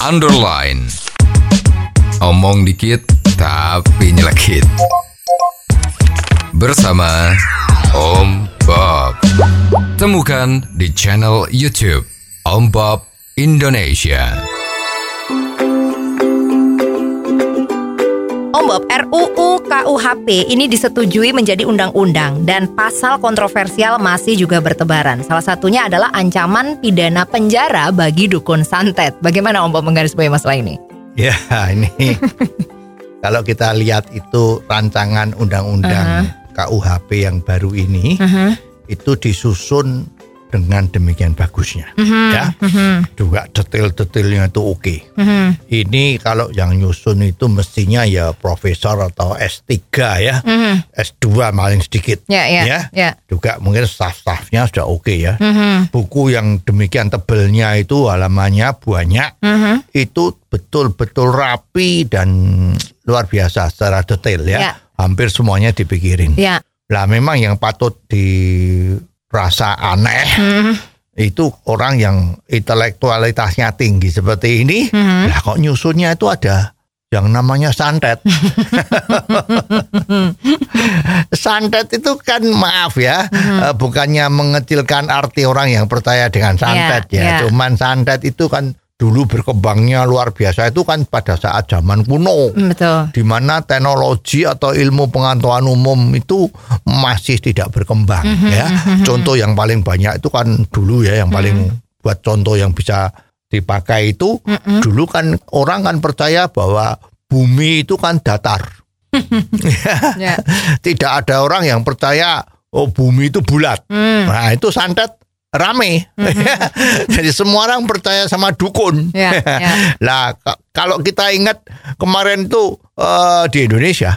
underline. Omong dikit tapi nyelekit. Bersama Om Bob. Temukan di channel YouTube Om Bob Indonesia. Om Bob, RUU KUHP ini disetujui menjadi undang-undang dan pasal kontroversial masih juga bertebaran. Salah satunya adalah ancaman pidana penjara bagi dukun santet. Bagaimana Om Bob menggarisbawahi masalah ini? Ya, ini kalau kita lihat itu rancangan undang-undang KUHP yang baru ini itu disusun dengan demikian bagusnya, ya. Juga detail-detailnya itu oke. Ini kalau yang nyusun itu mestinya ya profesor atau S3 ya, S2 paling sedikit, Ya, ya, ya. Juga mungkin staff-staffnya sudah oke ya. Buku yang demikian tebelnya itu halamannya banyak, itu betul-betul rapi dan luar biasa secara detail ya. Ya. Hampir semuanya dipikirin. Ya. Lah memang yang patut dirasa aneh itu orang yang intelektualitasnya tinggi seperti ini. Lah kok nyusunnya itu ada yang namanya santet. santet itu kan maaf ya, eh, bukannya mengecilkan arti orang yang percaya dengan santet Ya, ya. ya. Cuman santet itu kan dulu berkembangnya luar biasa itu kan pada saat zaman kuno Hmm, Betul. di mana teknologi atau ilmu pengetahuan umum itu masih tidak berkembang ya. Contoh yang paling banyak itu kan dulu ya yang paling buat contoh yang bisa dipakai itu dulu kan orang kan percaya bahwa bumi itu kan datar. Ya. Tidak ada orang yang percaya oh bumi itu bulat. Nah, itu santet rame. Jadi semua orang percaya sama dukun. Ya, ya. Lah ka- kalau kita ingat kemarin tuh eh, di Indonesia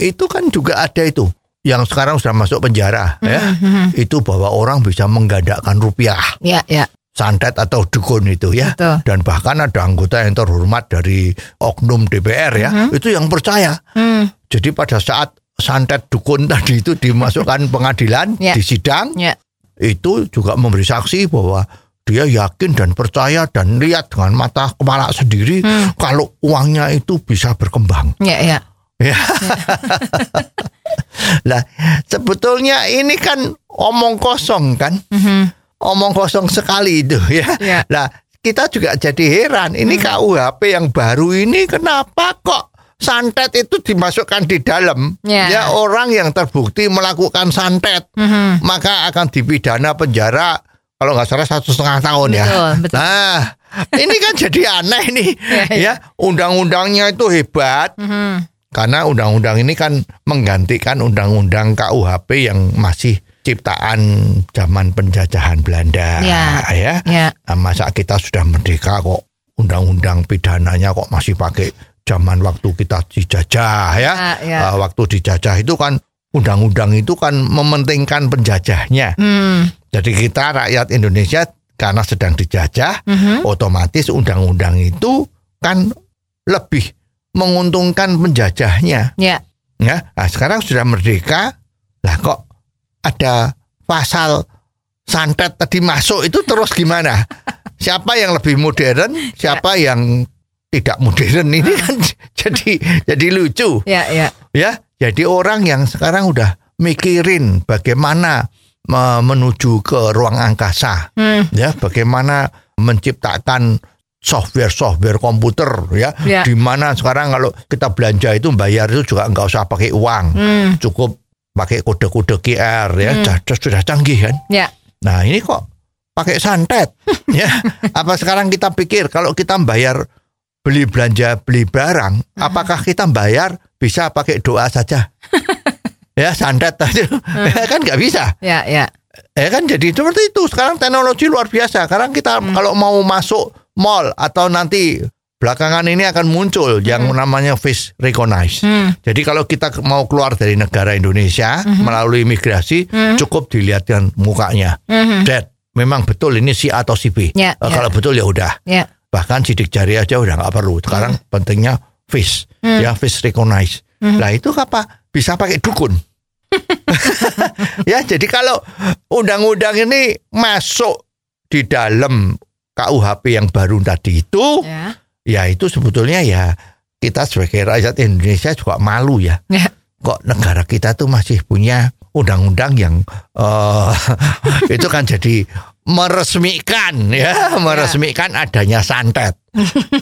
itu kan juga ada itu yang sekarang sudah masuk penjara ya. Itu bahwa orang bisa menggandakan rupiah Ya, ya. santet atau dukun itu ya. Betul. Dan bahkan ada anggota yang terhormat dari oknum DPR ya, itu yang percaya. Hmm. Jadi pada saat santet dukun tadi itu dimasukkan pengadilan Ya. di sidang Ya. Itu juga memberi saksi bahwa dia yakin dan percaya dan lihat dengan mata kepala sendiri kalau uangnya itu bisa berkembang. Ya, ya. Ya. Lah sebetulnya ini kan omong kosong kan? Omong kosong sekali itu ya. Ya. Lah kita juga jadi heran ini KUHP yang baru ini kenapa kok santet itu dimasukkan di dalam Ya. ya orang yang terbukti melakukan santet maka akan dipidana penjara kalau nggak salah satu setengah tahun ya. Betul, betul. Nah ini kan jadi aneh nih Ya, ya. ya undang-undangnya itu hebat karena undang-undang ini kan menggantikan undang-undang KUHP yang masih ciptaan zaman penjajahan Belanda Ya. ya. Ya. Nah, masa kita sudah merdeka kok undang-undang pidananya kok masih pakai zaman waktu kita dijajah ya. Ya, ya. Ah, waktu dijajah itu kan undang-undang itu kan mementingkan penjajahnya. Hmm. Jadi kita rakyat Indonesia karena sedang dijajah, otomatis undang-undang itu kan lebih menguntungkan penjajahnya. Ya. Ya, nah, sekarang sudah merdeka, lah kok ada pasal santet tadi masuk itu terus gimana? Siapa yang lebih modern, siapa yang tidak modern ini kan jadi jadi lucu Ya, ya. ya. Jadi orang yang sekarang udah mikirin bagaimana me- menuju ke ruang angkasa, Hmm. ya, bagaimana menciptakan software-software komputer, ya, Ya. di mana sekarang kalau kita belanja itu bayar itu juga nggak usah pakai uang, Hmm. cukup pakai kode-kode QR, ya, sudah, sudah canggih kan. Ya. Nah ini kok pakai santet, ya? Apa sekarang kita pikir kalau kita bayar beli belanja beli barang, apakah kita bayar bisa pakai doa saja? ya santet aja, ya kan nggak bisa. Ya, ya. Ya kan jadi seperti itu. Sekarang teknologi luar biasa. Sekarang kita kalau mau masuk mall atau nanti belakangan ini akan muncul yang namanya face recognize. Hmm. Jadi kalau kita mau keluar dari negara Indonesia melalui imigrasi, cukup dilihatkan mukanya. Dad, memang betul ini si A atau si B. Ya. Kalau betul ya udah. Ya. Bahkan sidik jari aja udah nggak perlu. Sekarang pentingnya face, ya face recognize. Nah itu apa? Bisa pakai dukun. ya jadi kalau undang-undang ini masuk di dalam KUHP yang baru tadi itu, Ya. Ya itu sebetulnya ya kita sebagai rakyat Indonesia juga malu ya. Ya. Kok negara kita tuh masih punya undang-undang yang eh, itu kan jadi meresmikan ya, meresmikan adanya santet,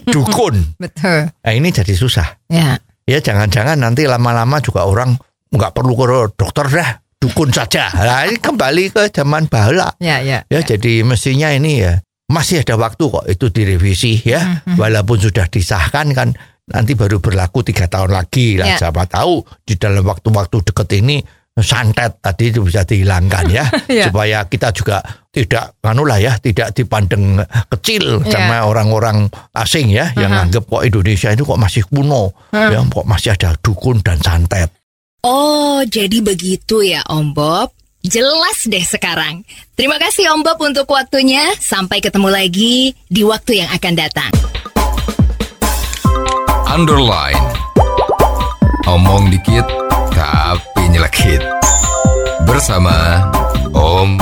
dukun. Betul. Nah, ini jadi susah. Ya. Ya jangan-jangan nanti lama-lama juga orang nggak perlu ke dokter dah, dukun saja. Nah, ini kembali ke zaman bahala. Ya, ya. Ya, jadi mestinya ini ya masih ada waktu kok itu direvisi ya. Walaupun sudah disahkan kan nanti baru berlaku tiga tahun lagi lah. Ya. Siapa tahu di dalam waktu-waktu deket ini santet tadi itu bisa dihilangkan ya Ya. supaya kita juga tidak anu lah ya tidak dipandang kecil Ya. sama orang-orang asing ya yang anggap kok Indonesia itu kok masih kuno ya kok masih ada dukun dan santet Oh, jadi begitu ya Om Bob. Jelas deh sekarang. Terima kasih Om Bob untuk waktunya. Sampai ketemu lagi di waktu yang akan datang. Underline. Omong dikit tapi nyelekit. Bersama Om